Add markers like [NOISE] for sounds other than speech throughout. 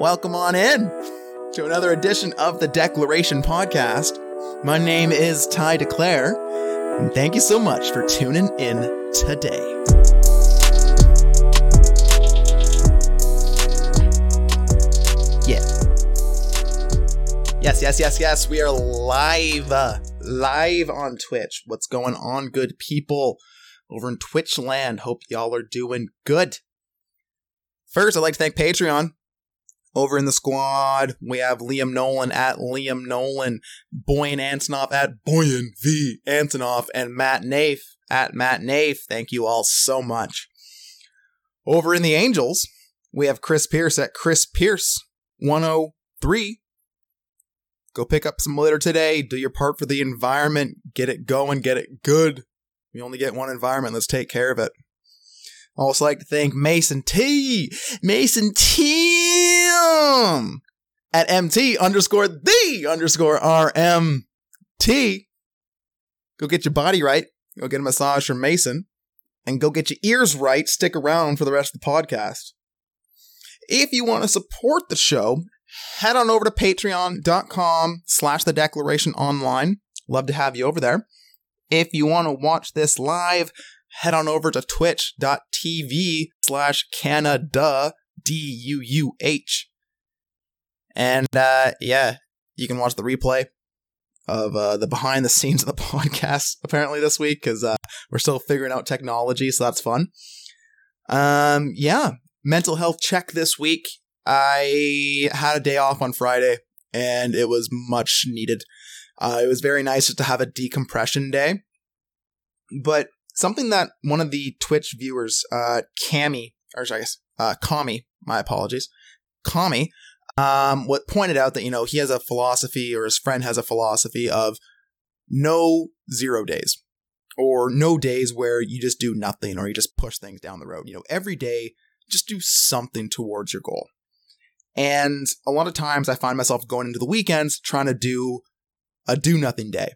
welcome on in to another edition of the Declaration Podcast. My name is Ty DeClaire, and thank you so much for tuning in today. Yeah. Yes, yes, yes, yes. We are live, uh, live on Twitch. What's going on, good people over in Twitch land? Hope y'all are doing good. First, I'd like to thank Patreon. Over in the squad, we have Liam Nolan at Liam Nolan, Boyan Antonoff at Boyan V. Antonoff, and Matt Nafe at Matt Nafe. Thank you all so much. Over in the Angels, we have Chris Pierce at Chris Pierce 103. Go pick up some litter today. Do your part for the environment. Get it going. Get it good. We only get one environment. Let's take care of it. I also like to thank Mason T. Mason T. at MT underscore the underscore RMT. Go get your body right. Go get a massage from Mason. And go get your ears right. Stick around for the rest of the podcast. If you want to support the show, head on over to patreon.com slash the declaration online. Love to have you over there. If you want to watch this live, head on over to twitch.tv slash Canada, D-U-U-H. And, uh, yeah, you can watch the replay of, uh, the behind the scenes of the [LAUGHS] podcast apparently this week because, uh, we're still figuring out technology, so that's fun. Um, yeah, mental health check this week. I had a day off on Friday and it was much needed. Uh, it was very nice just to have a decompression day. But something that one of the Twitch viewers, uh, Cami, or I guess, uh, Kami, my apologies, Kami, um, what pointed out that, you know, he has a philosophy or his friend has a philosophy of no zero days or no days where you just do nothing or you just push things down the road. You know, every day, just do something towards your goal. And a lot of times I find myself going into the weekends trying to do a do nothing day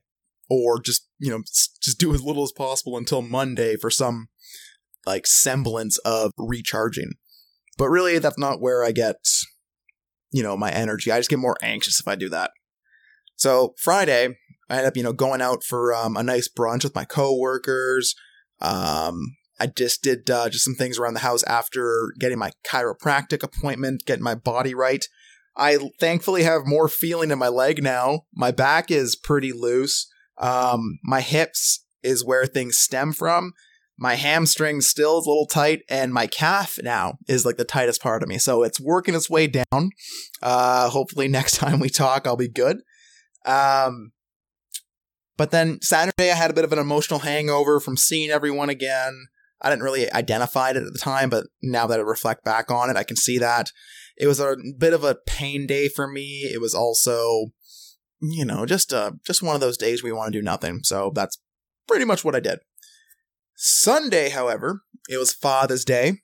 or just, you know, just do as little as possible until Monday for some like semblance of recharging. But really, that's not where I get, you know, my energy. I just get more anxious if I do that. So Friday, I end up, you know, going out for um, a nice brunch with my coworkers. Um, I just did uh, just some things around the house after getting my chiropractic appointment, getting my body right. I thankfully have more feeling in my leg now. My back is pretty loose. Um, my hips is where things stem from. My hamstring still is a little tight, and my calf now is like the tightest part of me. So it's working its way down. Uh, hopefully next [LAUGHS] time we talk, I'll be good. Um, but then Saturday, I had a bit of an emotional hangover from seeing everyone again. I didn't really identify it at the time, but now that I reflect back on it, I can see that it was a bit of a pain day for me. It was also, you know, just uh, just one of those days we want to do nothing. So that's pretty much what I did. Sunday, however, it was Father's Day,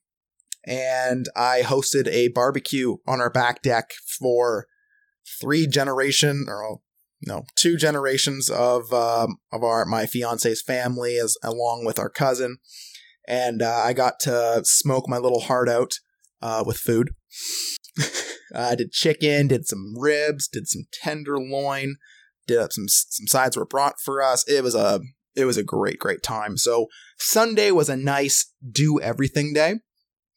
and I hosted a barbecue on our back deck for three generation or no two generations of um, of our my fiance's family as along with our cousin and uh, I got to smoke my little heart out uh, with food. [LAUGHS] I did chicken, did some ribs, did some tenderloin, did up some some sides were brought for us. It was a it was a great great time. So Sunday was a nice do everything day,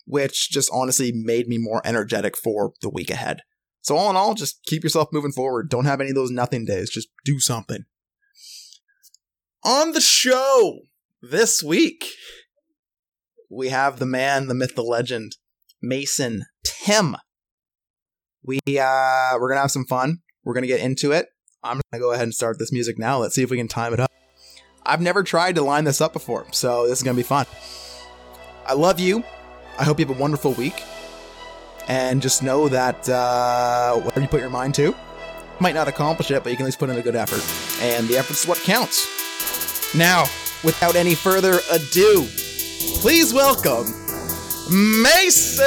which just honestly made me more energetic for the week ahead. So all in all, just keep yourself moving forward. Don't have any of those nothing days. Just do something. On the show this week, we have the man, the myth, the legend, Mason Timm. We uh we're gonna have some fun. We're gonna get into it. I'm gonna go ahead and start this music now. Let's see if we can time it up. I've never tried to line this up before, so this is gonna be fun. I love you. I hope you have a wonderful week. And just know that uh, whatever you put your mind to, might not accomplish it, but you can at least put in a good effort. And the effort is what counts. Now, without any further ado, please welcome Mason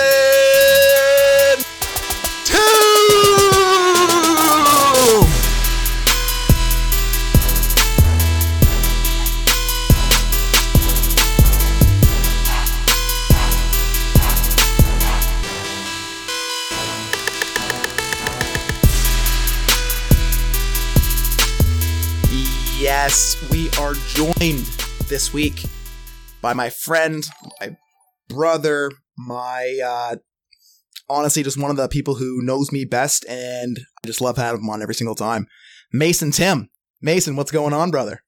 Yes, we are joined this week by my friend, my brother, my uh honestly just one of the people who knows me best and I just love having him on every single time. Mason Timm. Mason, what's going on, brother?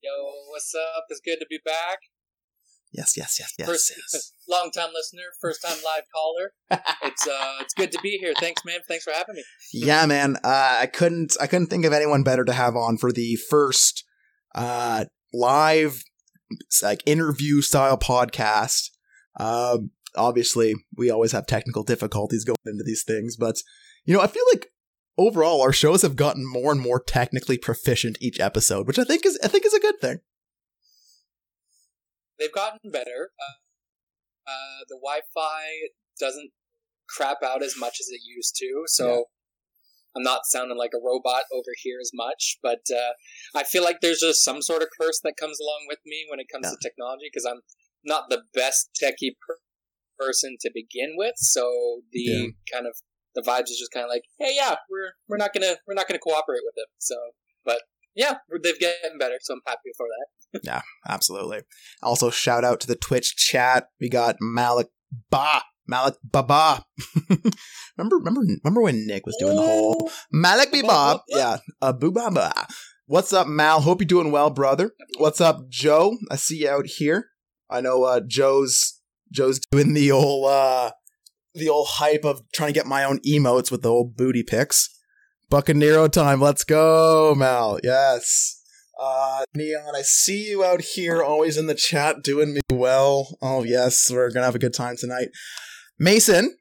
Yo, what's up? It's good to be back. Yes, yes, yes, yes. First, yes. Long time listener, first time live caller. [LAUGHS] it's uh, it's good to be here. Thanks, man. Thanks for having me. yeah, man. Uh, I couldn't, I couldn't think of anyone better to have on for the first uh live like interview style podcast. Um, obviously, we always have technical difficulties going into these things, but you know, I feel like overall our shows have gotten more and more technically proficient each episode, which I think is, I think is a good thing. They've gotten better. Uh, uh, the Wi-Fi doesn't crap out as much as it used to, so yeah. I'm not sounding like a robot over here as much. But uh, I feel like there's just some sort of curse that comes along with me when it comes yeah. to technology because I'm not the best techie per- person to begin with. So the yeah. kind of the vibes is just kind of like, hey, yeah, we're we're not gonna we're not gonna cooperate with it. So, but yeah, they've gotten better, so I'm happy for that. yeah, absolutely. Also, shout out to the Twitch chat. We got Malik Ba. Malik Baba. [LAUGHS] remember, remember, remember when Nick was doing the whole Malik Baba? Yeah, uh, Baba. What's up, Mal? Hope you're doing well, brother. What's up, Joe? I see you out here. I know uh, Joe's Joe's doing the old uh, the old hype of trying to get my own emotes with the old booty pics. Buccaneero time. Let's go, Mal. Yes. Uh, Neon, I see you out here always in the chat doing me well. Oh, yes. We're going to have a good time tonight. Mason,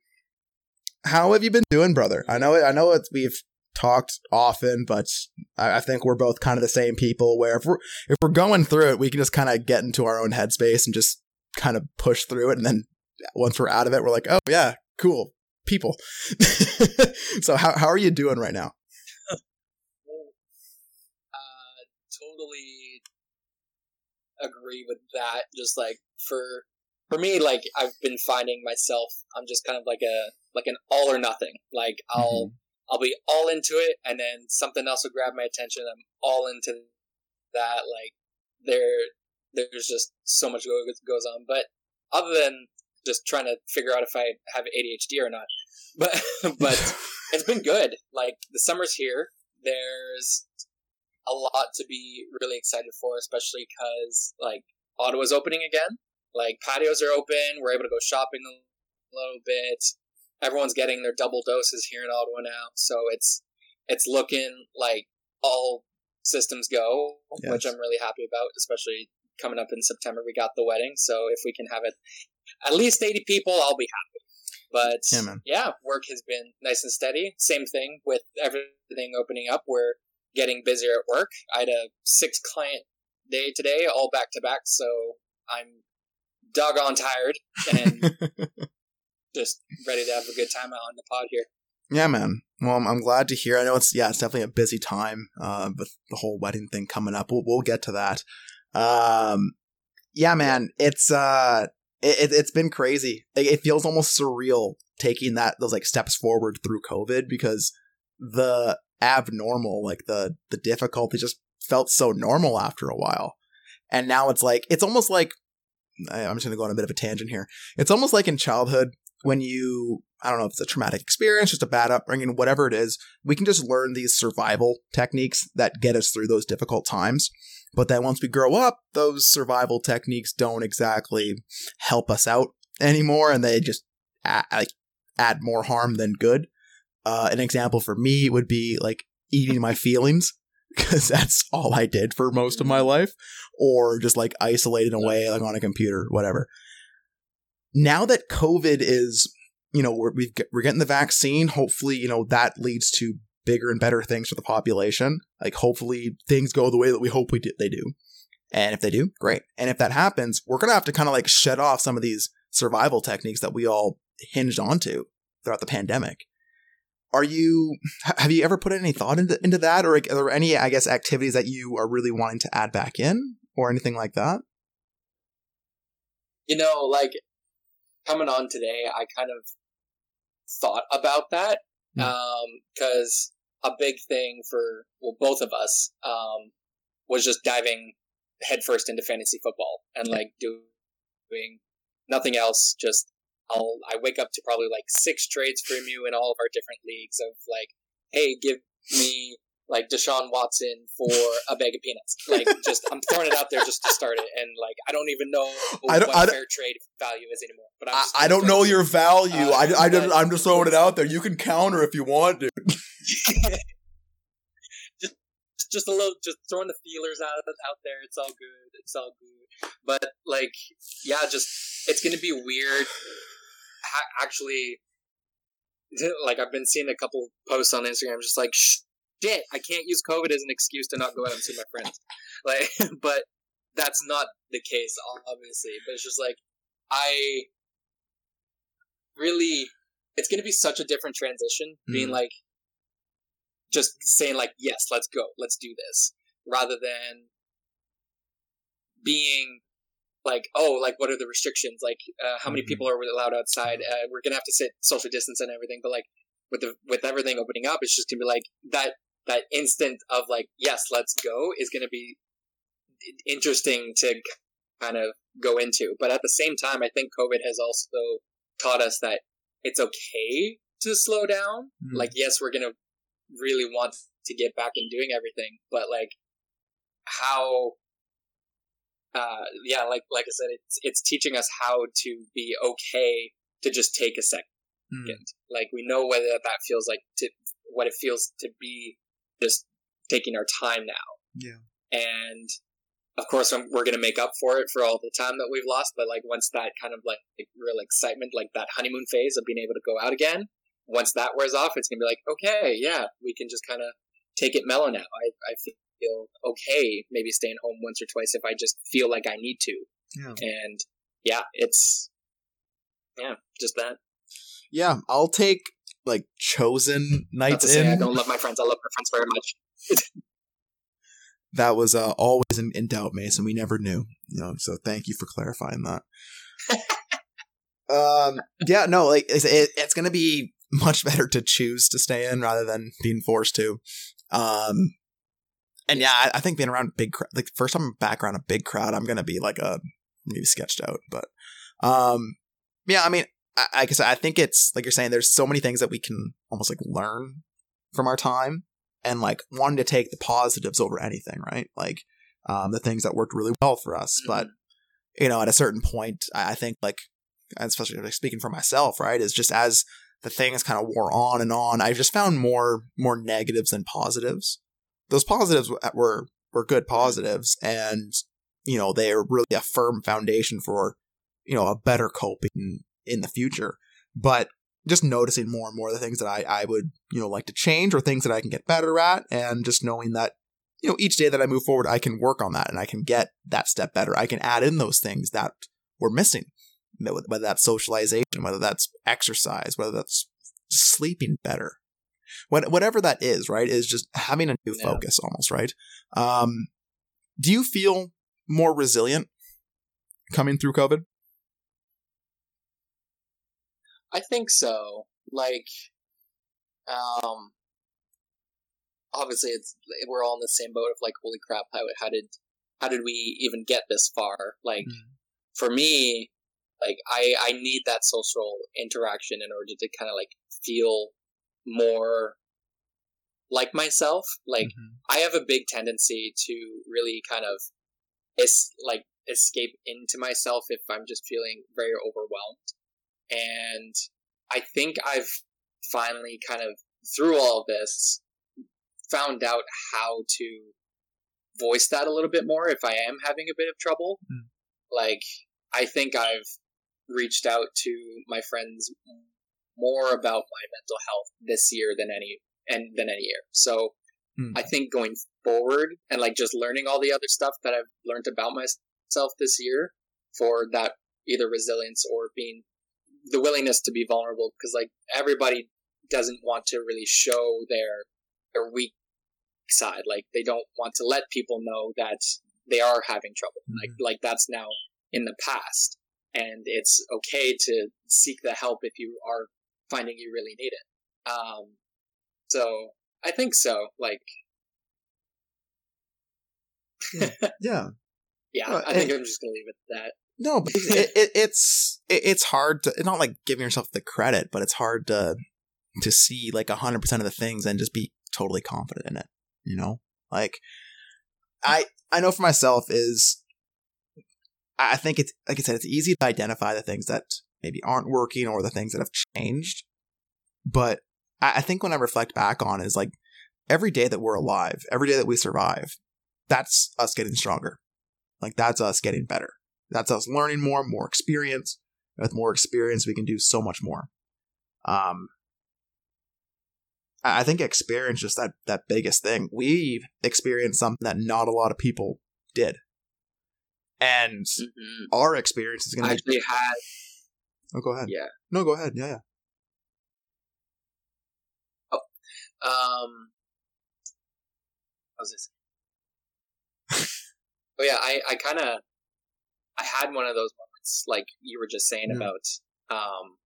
how have you been doing, brother? I know, I know it's, we've talked often, but I, I think we're both kind of the same people where if we're, if we're going through it, we can just kind of get into our own headspace and just kind of push through it. And then once we're out of it, we're like, oh, yeah, cool people. [LAUGHS] so how, how are you doing right now? Agree with that. Just like for for me, like I've been finding myself, I'm just kind of like a like an all or nothing. Like I'll mm-hmm. I'll be all into it, and then something else will grab my attention. I'm all into that. Like there there's just so much goes on. But other than just trying to figure out if I have ADHD or not, [LAUGHS] but but [LAUGHS] it's been good. Like the summer's here. There's a lot to be really excited for, especially because like Ottawa's opening again. Like patios are open. We're able to go shopping a little bit. Everyone's getting their double doses here in Ottawa now, so it's it's looking like all systems go, yes. which I'm really happy about. Especially coming up in September, we got the wedding, so if we can have it at least 80 people, I'll be happy. But yeah, yeah, work has been nice and steady. Same thing with everything opening up. We're getting busier at work. I had a six client day today, all back to back, so I'm doggone tired and [LAUGHS] just ready to have a good time out on the pod here. Yeah, man. Well, I'm, I'm, glad to hear. I know it's yeah, it's definitely a busy time uh, with the whole wedding thing coming up. We'll we'll get to that. Um, yeah, man. It's uh, it, it's been crazy. It, it feels almost surreal taking that those like steps forward through COVID because the abnormal. Like the the difficulty just felt so normal after a while. And now it's like it's almost like I'm just gonna go on a bit of a tangent here. It's almost like in childhood when you I don't know if it's a traumatic experience, just a bad upbringing, whatever it is, we can just learn these survival techniques that get us through those difficult times. But then once we grow up, those survival techniques don't exactly help us out anymore, and they just add, like add more harm than good. Uh, an example for me would be like eating my feelings [LAUGHS] because that's all I did for most of my life, or just like isolated away, like on a computer, whatever. Now that COVID is, you know, we're, we are getting the vaccine. Hopefully, you know, that leads to bigger and better things for the population. Like, hopefully, things go the way that we hope we do, they do. And if they do, great. And if that happens, we're gonna have to kind of like shed off some of these survival techniques that we all hinged onto throughout the pandemic are you have you ever put any thought into, into that or are there any i guess activities that you are really wanting to add back in or anything like that you know like coming on today i kind of thought about that mm. um because a big thing for well both of us um, was just diving headfirst into fantasy football and like doing nothing else. Just I'll I wake up to probably like six trades from you in all of our different leagues of like, hey, give me like Deshaun Watson for a bag of peanuts. Like, [LAUGHS] just I'm throwing it out there just to start it, and like I don't even know I don't- what I don't- fair trade value is anymore. But I'm I, I don't know your value. Uh, I, I just, but- I'm just throwing it out there. You can counter if you want to. [LAUGHS] just just a little just throwing the feelers out out there. It's all good. It's all good. But like, yeah, just it's gonna be weird. Ha- actually, [LAUGHS] like I've been seeing a couple posts on Instagram, just like shit. I can't use COVID as an excuse to not go out and see my friends. [LAUGHS] Like, [LAUGHS] but that's not the case, obviously. But it's just like I really, it's gonna be such a different transition. Being Mm. like just saying like yes let's go let's do this rather than being like oh like what are the restrictions like uh, how many Mhm. people are allowed outside uh, we're gonna have to sit social distance and everything but like with the with everything opening up it's just gonna be like that that instant of like yes let's go is gonna be interesting to kind of go into but at the same time i think covid has also taught us that it's okay to slow down Hmm. like yes we're gonna really want to get back and doing everything but like how uh yeah like like i said it's it's teaching us how to be okay to just take a second Hmm. like we know whether that feels like to what it feels to be just taking our time now Yeah. and of course I'm- we're going to make up for it for all the time that we've lost but like once that kind of like, like real excitement like that honeymoon phase of being able to go out again once that wears off it's going to be like okay yeah we can just kind of take it mellow now i i feel okay maybe staying home once or twice if i just feel like i need to Yeah. and yeah it's yeah just that Yeah, I'll take like chosen nights to say i in. don't love my friends i love my friends very much That was uh, always in, in doubt, Mason. We never knew, you know. So thank you for clarifying that. [LAUGHS] um, yeah, no, like it's, it, it's gonna be much better to choose to stay in rather than being forced to. Um, and yeah, I, I think being around big, cr- like first time back around a big crowd, I'm gonna be like a maybe sketched out, but um, yeah, I mean, I, I said, I think it's like you're saying. There's so many things that we can almost like learn from our time, and like wanting to take the positives over anything, right? Like um, the things that worked really well for us, but you know, at a certain point, I, I think like, especially like speaking for myself, right, is just as the things kind of wore on and on, I just found more more negatives than positives. Those positives were were good positives, and you know they are really a firm foundation for you know a better coping in the future. But just noticing more and more the things that I I would you know like to change or things that I can get better at, and just knowing that you know each day that I move forward, I can work on that and I can get that step better. I can add in those things that were missing, whether that's socialization, whether that's exercise, whether that's sleeping better. What, whatever that is, right, is just having a new Yeah. focus almost, right? Um, do you feel more resilient coming through COVID? I think so. Like, um, obviously, it's we're all in the same boat of like, holy crap, how how did how did we even get this far? Like, Mm. for me, like I I need that social interaction in order to kind of like feel more like myself. Like, I have a big tendency to really kind of es- like escape into myself if I'm just feeling very overwhelmed. And I think I've finally kind of through all of this found out how to voice that a little bit more if I am having a bit of trouble. Hmm. Like I think I've reached out to my friends more about my mental health this year than any and than any year. So Hmm. I think going forward and like just learning all the other stuff that I've learned about myself this year for that either resilience or being the willingness to be vulnerable because like everybody doesn't want to really show their their weak side like they don't want to let people know that they are having trouble like like that's now in the past and it's okay to seek the help if you are finding you really need it um so I think so. Like, [LAUGHS] yeah, yeah. Well, I think and- I'm just gonna leave it at that. No, but [LAUGHS] it, it, it's it, it's hard to not like giving yourself the credit, but it's hard to to see like hundred percent of the things and just be totally confident in it. You know, like I I know for myself is I think it's like I said, it's easy to identify the things that maybe aren't working or the things that have changed. But I, I think when I reflect back on is like every day that we're alive, every day that we survive, that's us getting stronger. Like that's us getting better. That's us learning more, more experience. With more experience, we can do so much more. Um, I think experience just that that biggest thing. We've experienced something that not a lot of people did, and Mhm. our experience is going to. actually had Oh, go ahead. yeah. No, go ahead. Yeah, yeah. Oh. Um, was this? [LAUGHS] oh yeah, I I kind of I had one of those moments like you were just saying Yeah. about um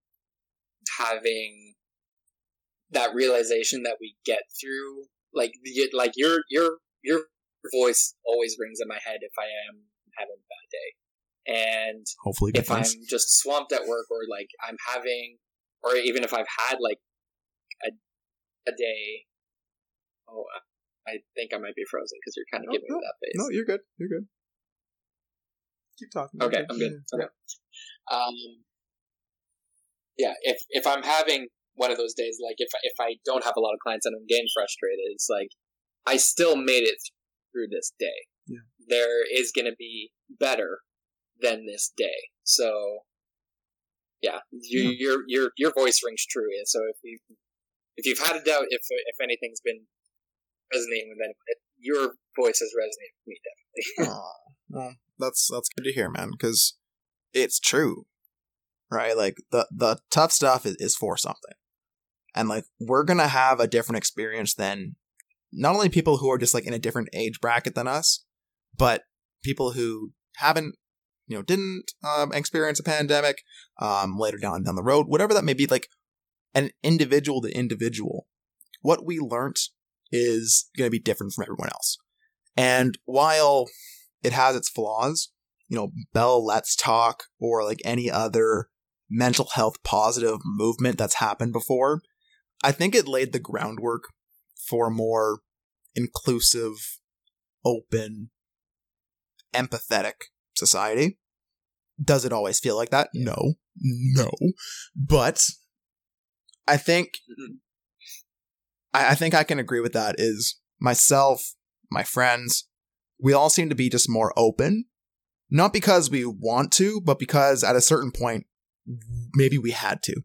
having that realization that we get through like the, like your your your voice always rings in my head if I am having a bad day. And Hopefully, if I'm just swamped at work or like I'm having, or even if I've had like a, a day, oh, I- think I might be frozen because you're kind of No, giving me that face. No, you're good. You're good. Keep talking. Okay, I'm good. Yeah, Okay. Um, yeah, if if I'm having one of those days, like if if I don't have a lot of clients and I'm getting frustrated, it's like I still made it through this day. Yeah. There is going to be better than this day. So, yeah, you, your your your voice rings true. And so if you if you've had a doubt if if anything's been resonating with anyone, your voice has resonated with me definitely. [LAUGHS] Aw, well, that's that's good to hear, man, because it's true, right? Like the the tough stuff is, is for something, and like we're gonna have a different experience than not only people who are just like in a different age bracket than us, but people who haven't, you know, didn't um, experience a pandemic um, later down down the road, whatever that may be. Like an individual to individual, what we learnt is going to be different from everyone else. And while it has its flaws, you know, Bell Let's Talk or like any other mental health positive movement that's happened before, I think it laid the groundwork for a more inclusive, open, empathetic society. Does it always feel like that? No. No. But I think. I, I think I can agree with that is myself, my friends, we all seem to be just more open. Not because we want to, but because at a certain point, maybe we had to.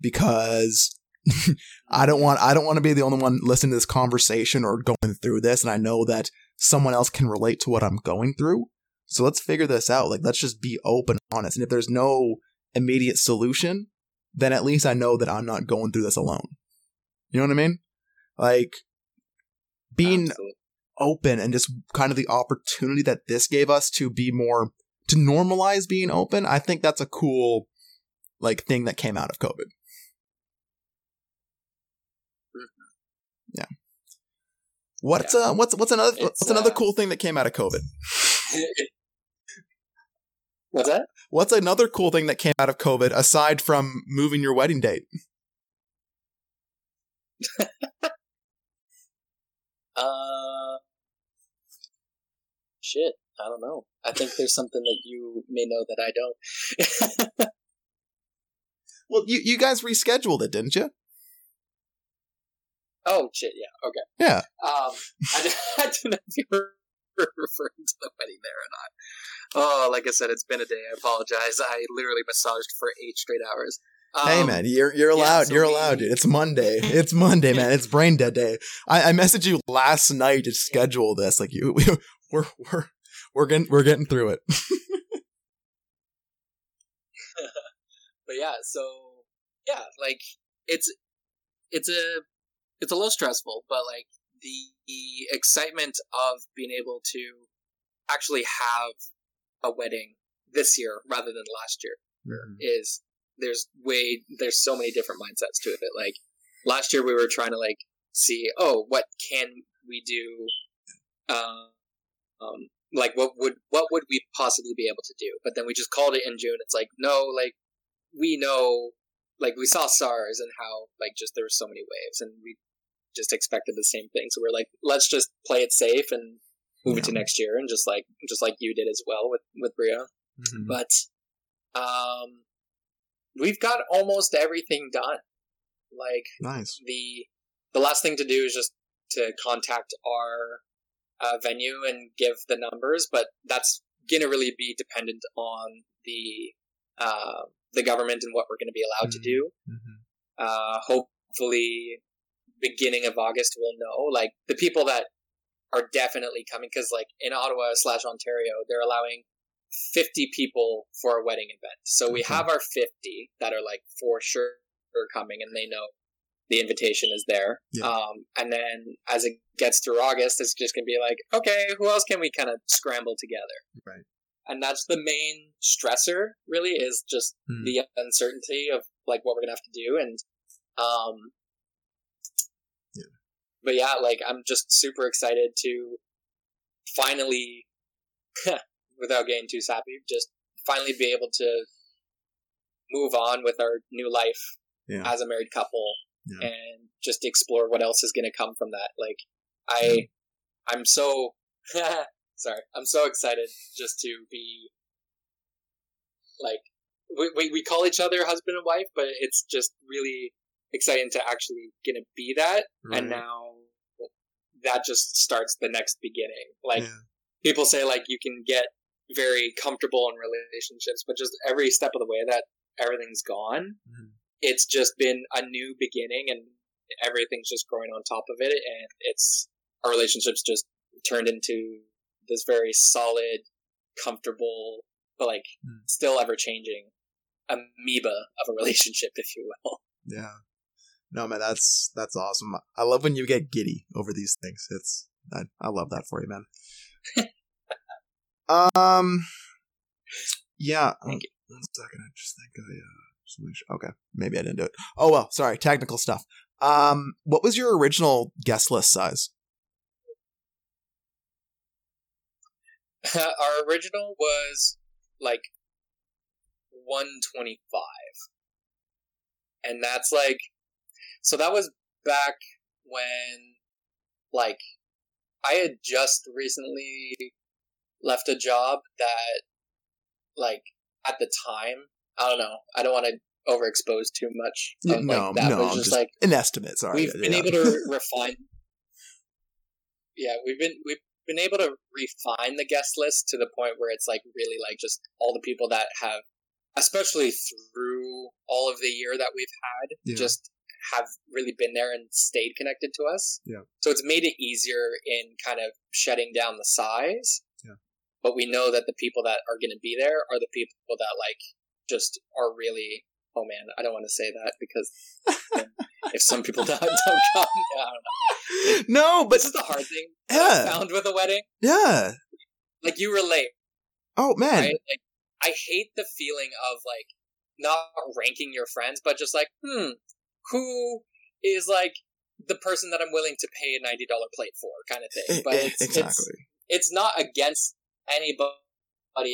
Because [LAUGHS] I don't want I don't want to be the only one listening to this conversation or going through this, and I know that someone else can relate to what I'm going through. So let's figure this out. Like let's just be open, honest. And if there's no immediate solution, then at least I know that I'm not going through this alone. You know what I mean? Like being Absolutely. open and just kind of the opportunity that this gave us to be more to normalize being open. I think that's a cool like thing that came out of COVID. Yeah. What's uh what's what's another It's, what's another uh, cool thing that came out of COVID? [LAUGHS] What's that? What's another cool thing that came out of COVID aside from moving your wedding date? [LAUGHS] Uh, shit. I don't know. I think there's something that you may know that I don't. [LAUGHS] Well, you you guys rescheduled it, didn't you? oh shit. Yeah. Okay. Yeah. Um, I, [LAUGHS] I don't know if you were [LAUGHS] referring to the wedding there or not. Oh, like I said, it's been a day. I apologize. I literally massaged for eight straight hours. Um, hey man, you're you're yeah, allowed. so you're we- allowed, dude. It's Monday. It's Monday, man. It's brain dead day. I, I messaged you last night to schedule this. Like you, [LAUGHS] we, we're we're we're getting we're getting through it. [LAUGHS] but yeah, so yeah, like it's it's a it's a little stressful, but like the, excitement of being able to actually have a wedding this year rather than last year is there's way there's so many different mindsets to it. Like last year we were trying to like see, oh, what can we do? Um, um, like what would what would we possibly be able to do? But then we just called it in June. It's like no, like we know, like we saw SARS and how like just there were so many waves, and we just expected the same thing. So we're like, let's just play it safe and move yeah. it to next year, and just like just like you did as well with with Bria. Mm-hmm. But um, we've got almost everything done. Like nice. The the last thing to do is just to contact our uh, venue and give the numbers, but that's gonna really be dependent on the uh, the government and what we're gonna be allowed mm-hmm. to do. Mm-hmm. Uh, hopefully, beginning of August, we'll know. Like the people that are definitely coming, because like in Ottawa slash Ontario, they're allowing 50 people for a wedding event. So we have our 50 that are like for sure are coming and they know the invitation is there. Yeah. Um, and then as it gets through August, it's just going to be like, okay, who else can we kind of scramble together? Right. And that's the main stressor, really, is just hmm. the uncertainty of like what we're going to have to do. And, um. But yeah, like I'm just super excited to finally, [LAUGHS] without getting too sappy, just finally be able to move on with our new life yeah. as a married couple yeah. and just explore what else is going to come from that. Like, I, I'm so [LAUGHS] sorry, I'm so excited just to be like we, we, we call each other husband and wife, but it's just really exciting to actually gonna be that. Right. And now that just starts the next beginning. Like yeah. people say, like you can get very comfortable in relationships, but just every step of the way that everything's gone, mm-hmm it's just been a new beginning and everything's just growing on top of it and it's our relationships just turned into this very solid comfortable but like mm. still ever changing amoeba of a [LAUGHS] relationship if you will yeah no man that's that's awesome i love when you get giddy over these things it's i, I love that for you man [LAUGHS] um yeah Thank you. one second i just think i uh solution. Okay, maybe I didn't do it. Oh well, sorry, technical stuff. Um, what was your original guest list size? [LAUGHS] Our original was like 125. And that's like so that was back when like I had just recently left a job that like at the time I don't know. I don't want to overexpose too much. Yeah, no, like that no, was just, just, like an estimate. Sorry, we've been able to [LAUGHS] refine. Yeah, we've been we've been able to refine the guest list to the point where it's like really like just all the people that have, especially through all of the year that we've had, yeah. just have really been there and stayed connected to us. Yeah. So it's made it easier in kind of shutting down the size. Yeah. But we know that the people that are going to be there are the people that like just are really oh man i don't want to say that because [LAUGHS] if some people [LAUGHS] don't, don't come yeah, i don't know no but this is the hard thing yeah found with a wedding yeah like you relate oh man right? like, i hate the feeling of like not ranking your friends but just like hmm who is like the person that i'm willing to pay a $90 plate for kind of thing but it's, exactly. it's, it's not against anybody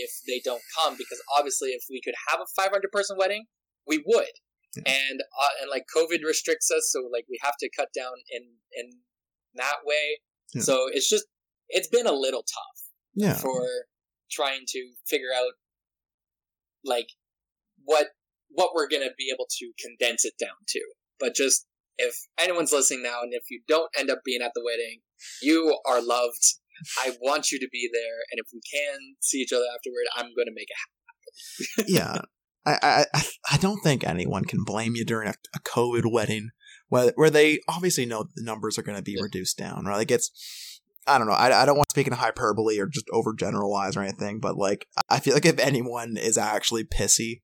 if they don't come because obviously if we could have a 500 person wedding we would. Yeah. and uh, and like covid restricts us so like we have to cut down in in that way. Yeah. so it's just it's been a little tough yeah. for trying to figure out like what what we're gonna be able to condense it down to but just if anyone's listening now and if you don't end up being at the wedding you are loved I want you to be there, and if we can see each other afterward, I'm going to make it happen. [LAUGHS] yeah, I, I I don't think anyone can blame you during a, a COVID wedding, where where they obviously know the numbers are going to be yeah. reduced down. Right, like it's. I don't know. I, I don't want to speak in hyperbole or just overgeneralize or anything, but like I feel like if anyone is actually pissy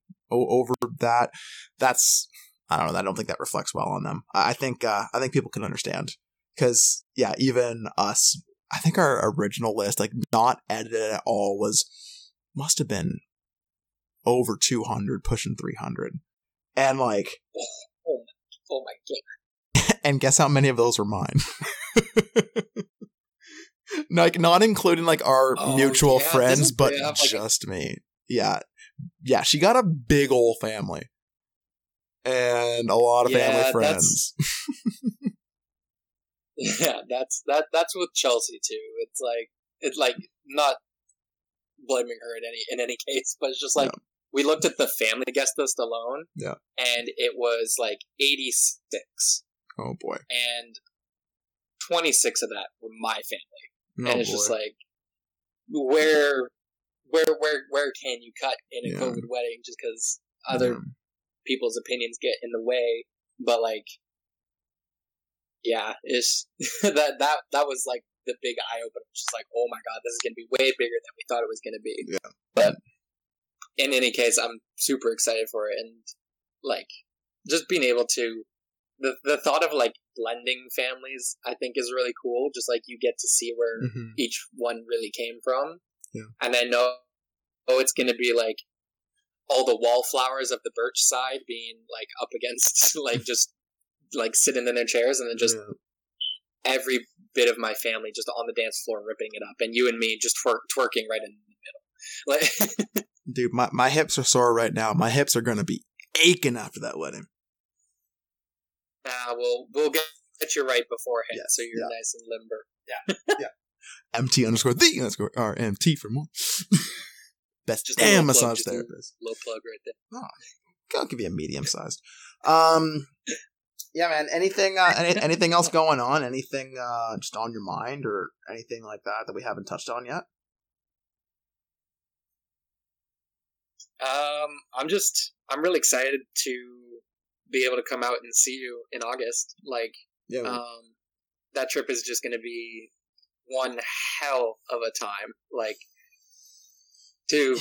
over that, that's I don't know. I don't think that reflects well on them. I think uh, I think people can understand because yeah, even us I think our original list, like not edited at all, was must have been over 200, pushing 300. And like, [LAUGHS] oh, oh my god. [LAUGHS] and guess how many of those were mine? [LAUGHS] like not including like our Oh, mutual yeah, friends, but like, just me. Yeah, yeah. She got a big old family and a lot of Yeah, family that's- friends. [LAUGHS] Yeah, that's that. That's with Chelsea too. It's like it's like not blaming her in any in any [LAUGHS] case, but it's just like we looked at the family guest list alone. Yeah. and it was like eighty six. Oh boy. and twenty six of that were my family, Oh and it's boy. just like where where where where can you cut in a Yeah. COVID wedding just because other Yeah. people's opinions get in the way. But like, yeah, it's [LAUGHS] that that that was like the big eye opener. Just like, oh my god, this is gonna be way bigger than we thought it was gonna be. Yeah. But in any case, I'm super excited for it, and like just being able to the the thought of like blending families, I think is really cool. Just like you get to see where Mhm. each one really came from. Yeah. And I know, oh, it's going to be like all the wallflowers of the birch side being like up against, [LAUGHS] like just like sitting in their chairs, and then just Yeah. every bit of my family just on the dance floor ripping it up, and you and me just twer- twerking right in the middle. Like, [LAUGHS] Dude, my, my hips are sore right now. My hips are gonna be aching after that wedding. nah, we'll we'll get, get you right beforehand, Yes, so you're yeah. nice and limber. [LAUGHS] MT underscore the underscore R M T for more. [LAUGHS] Best Just damn plug, massage a therapist. Little plug right there. I'll give you a medium sized. Um, yeah, man. Anything, uh, any, anything else going on? Anything, uh, just on your mind or anything like that that we haven't touched on yet? Um, I'm just I'm really excited to be able to come out and see you in August. Like, Yeah. um, that trip is just going to be one hell of a time. Like, to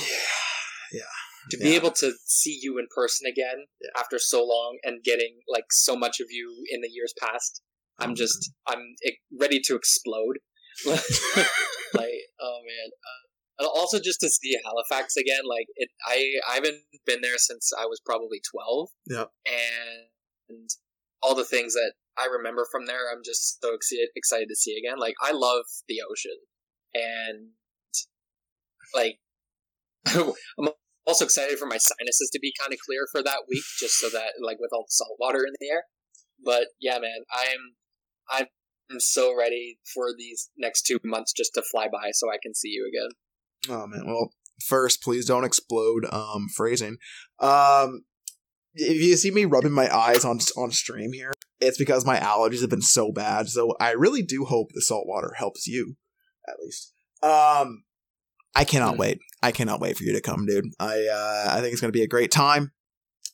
yeah. to be Yeah. able to see you in person again Yeah. after so long and getting like so much of you in the years past. I'm Oh, just I'm ready to explode. [LAUGHS] like, oh man. Uh, and also just to see Halifax again, like it, I I haven't been there since I was probably twelve. Yeah. And, and all the things that I remember from there, I'm just so excited excited to see again. Like I love the ocean, and like [LAUGHS] I'm also excited for my sinuses to be kind of clear for that week, just so that like with all the salt water in the air. But yeah, man, I'm I'm so ready for these next two months just to fly by, so I can see you again. Oh man. Well, first, please don't explode. Um, phrasing. Um, if you see me rubbing my eyes on on stream here, it's because my allergies have been so bad. So I really do hope the salt water helps you, at least. Um, I cannot Hmm. wait. I cannot wait for you to come, dude. I uh, I think it's gonna be a great time.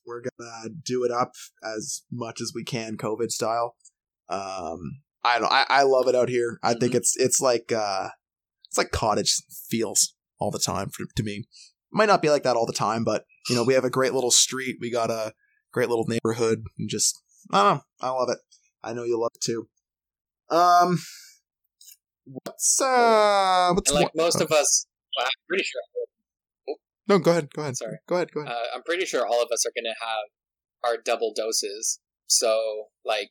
We're gonna do it up as much as we can, COVID style. Um, I don't. I, I love it out here. I think Mhm. it's it's like uh, it's like cottage feels all the time for, to me. Might not be like that all the time, but you know, we have a great little street. We got a great little neighborhood, and just I don't know. I love it. I know you love it too. Um, what's uh, what's And like most of us, well, I'm pretty sure. no, go ahead, go ahead, Sorry. go ahead, go ahead. Uh, I'm pretty sure all of us are going to have our double doses. So like,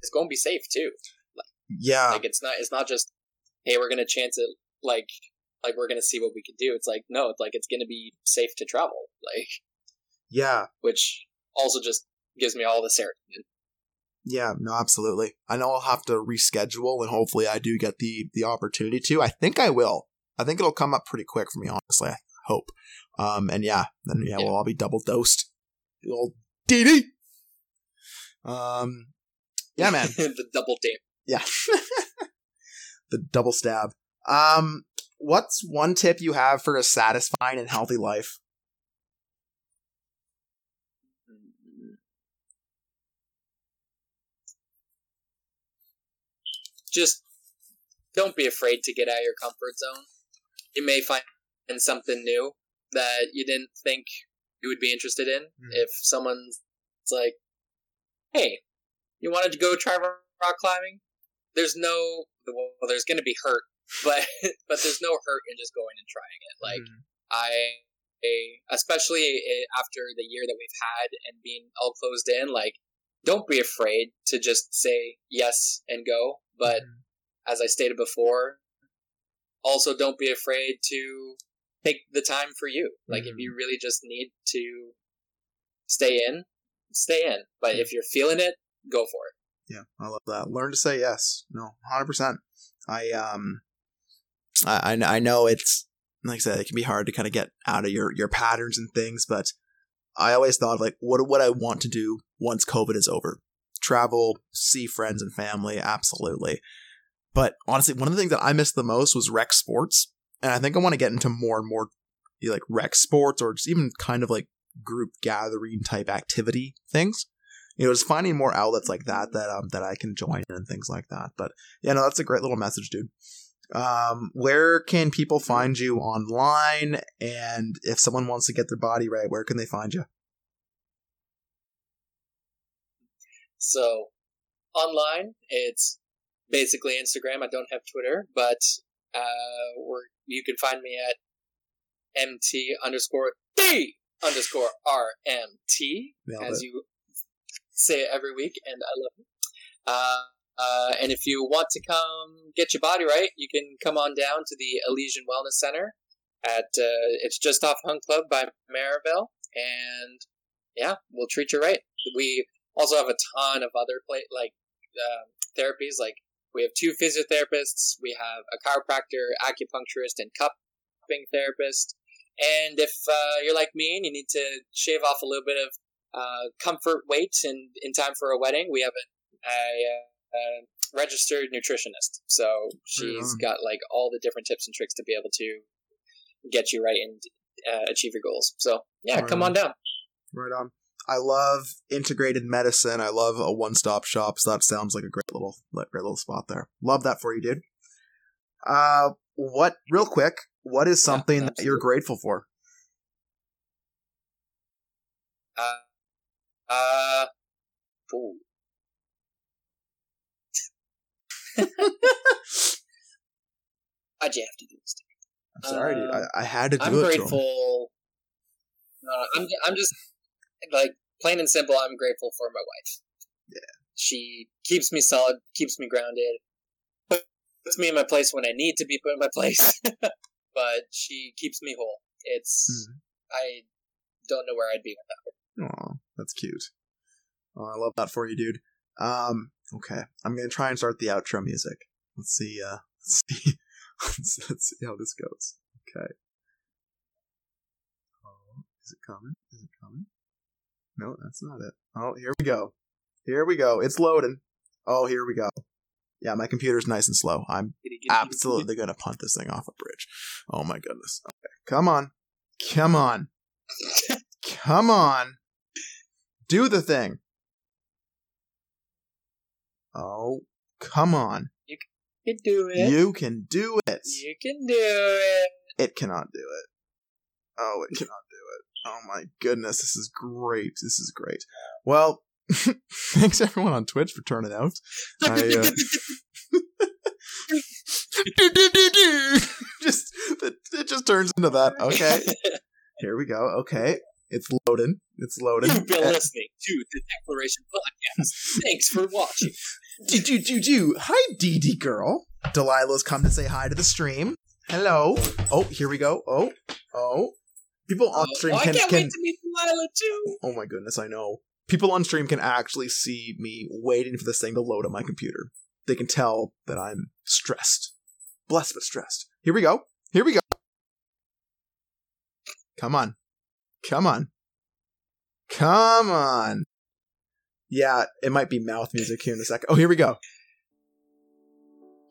it's going to be safe too. yeah, Like it's not. It's not just hey, we're going to chance it. Like like we're going to see what we can do. It's like no, it's like it's going to be safe to travel. Like yeah, which also just gives me all the serotonin. yeah. No, absolutely. I know I'll have to reschedule, and hopefully, I do get the the opportunity to. I think I will. I think it'll come up pretty quick for me. Honestly, I hope. Um, and yeah, then yeah, Yeah. we'll all be double dosed. The old DD. Um, yeah, man. [LAUGHS] the double dip. Yeah. [LAUGHS] the double stab. Um, what's one tip you have for a satisfying and healthy life? Just don't be afraid to get out of your comfort zone. You may find something new that you didn't think you would be interested in. Mhm. If someone's like, "Hey, you wanted to go try rock climbing?" There's no well, there's going to be hurt, [LAUGHS] but but there's no hurt in just going and trying it. Like I, I- especially after the year that we've had and being all closed in, like don't be afraid to just say yes and go. But mm-hmm. as I stated before, also don't be afraid to take the time for you. Like mm-hmm. if you really just need to stay in, stay in. But mm-hmm. if you're feeling it, go for it. Yeah, I love that. Learn to say yes. No, hundred percent. I um, I I know it's like I said, it can be hard to kind of get out of your your patterns and things, but I always thought of like what what I want to do once COVID is over. Travel, see friends and family, absolutely. But honestly, one of the things that I missed the most was rec sports. And I think I want to get into more and more like rec sports or just even kind of like group gathering type activity things. You know, just finding more outlets like that that um that I can join and things like that. But yeah, no, that's a great little message, dude. Um, where can people find you online? And if someone wants to get their body right, where can they find you? So, online, it's basically Instagram. I don't have Twitter, but uh, we're, you can find me at mt underscore d underscore rmt as it. you say it every week, and I love it. Uh, uh, and if you want to come get your body right, you can come on down to the Elysian Wellness Center. At uh, it's just off Hunt Club by Merivale, and yeah, we'll treat you right. We also have a ton of other play like uh, therapies, like we have two physiotherapists, we have a chiropractor, acupuncturist, and cupping therapist. And if uh, you're like me and you need to shave off a little bit of uh, comfort weight in, in time for a wedding, we have a, a, a registered nutritionist. So she's got like all the different tips and tricks to be able to get you right and uh, achieve your goals. So yeah, right come on. on down. Right on. I love integrated medicine. I love a one stop shop. So that sounds like a great little great little spot there. Love that for you, dude. Uh, what? Real quick, what is something yeah, that you're grateful for? Uh, uh, ooh. [LAUGHS] Why'd you have to do this? I'm sorry, uh, dude. I, I, had to do I'm it. I'm grateful. Uh, I'm I'm just like plain and simple, I'm grateful for my wife. Yeah. She keeps me solid, keeps me grounded, puts me in my place when I need to be put in my place. [LAUGHS] but she keeps me whole. It's mm. I don't know where I'd be without her. Oh, that's cute. Oh, I love that for you, dude. Um, okay, I'm gonna try and start the outro music. Let's see. Uh, [LAUGHS] let's see. let's, let's see how this goes. Okay. Oh, is it coming? Is it coming? No, that's not it. Oh, here we go. Here we go. It's loading. Oh, here we go. Yeah, my computer's nice and slow. I'm absolutely to punt this thing off a bridge. Oh my goodness. Okay. Come on. Come on. [LAUGHS] Come on. Do the thing. Oh, come on. You can do it. You can do it. You can do it. It cannot do it. Oh, it cannot do it. Oh my goodness, this is great. This is great. Well, [LAUGHS] thanks everyone on Twitch for turning out. I, uh, [LAUGHS] [LAUGHS] just it, it just turns into that. Okay, here we go. Okay, it's loading. It's loading. You've been uh, listening to the Declaration Podcast. Thanks for watching. Do do do do. Hi, Dee Dee girl. Delilah's come to say hi to the stream. Hello. Oh, here we go. Oh, oh. People on oh, stream oh, can. I can't can, wait to meet Delilah too. Oh my goodness, I know. People on stream can actually see me waiting for this thing to load on my computer. They can tell that I'm stressed. Blessed but stressed. Here we go. Here we go. Come on. Come on. Come on. Yeah, it might be mouth music here in a second. Oh, here we go.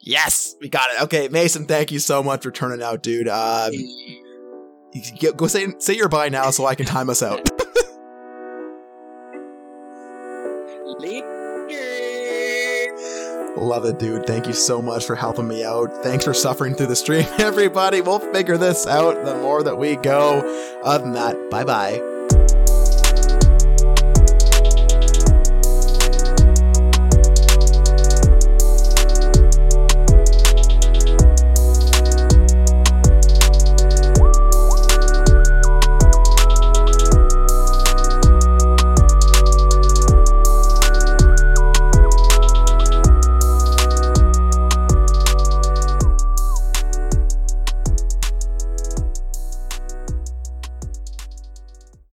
Yes, we got it. Okay, Mason, thank you so much for turning out, dude. Um, Go say say your bye now so I can time us out. [LAUGHS] Love it, dude. Thank you so much for helping me out. Thanks for suffering through the stream, [LAUGHS] everybody. We'll figure this out the more that we go. Other than that, bye bye.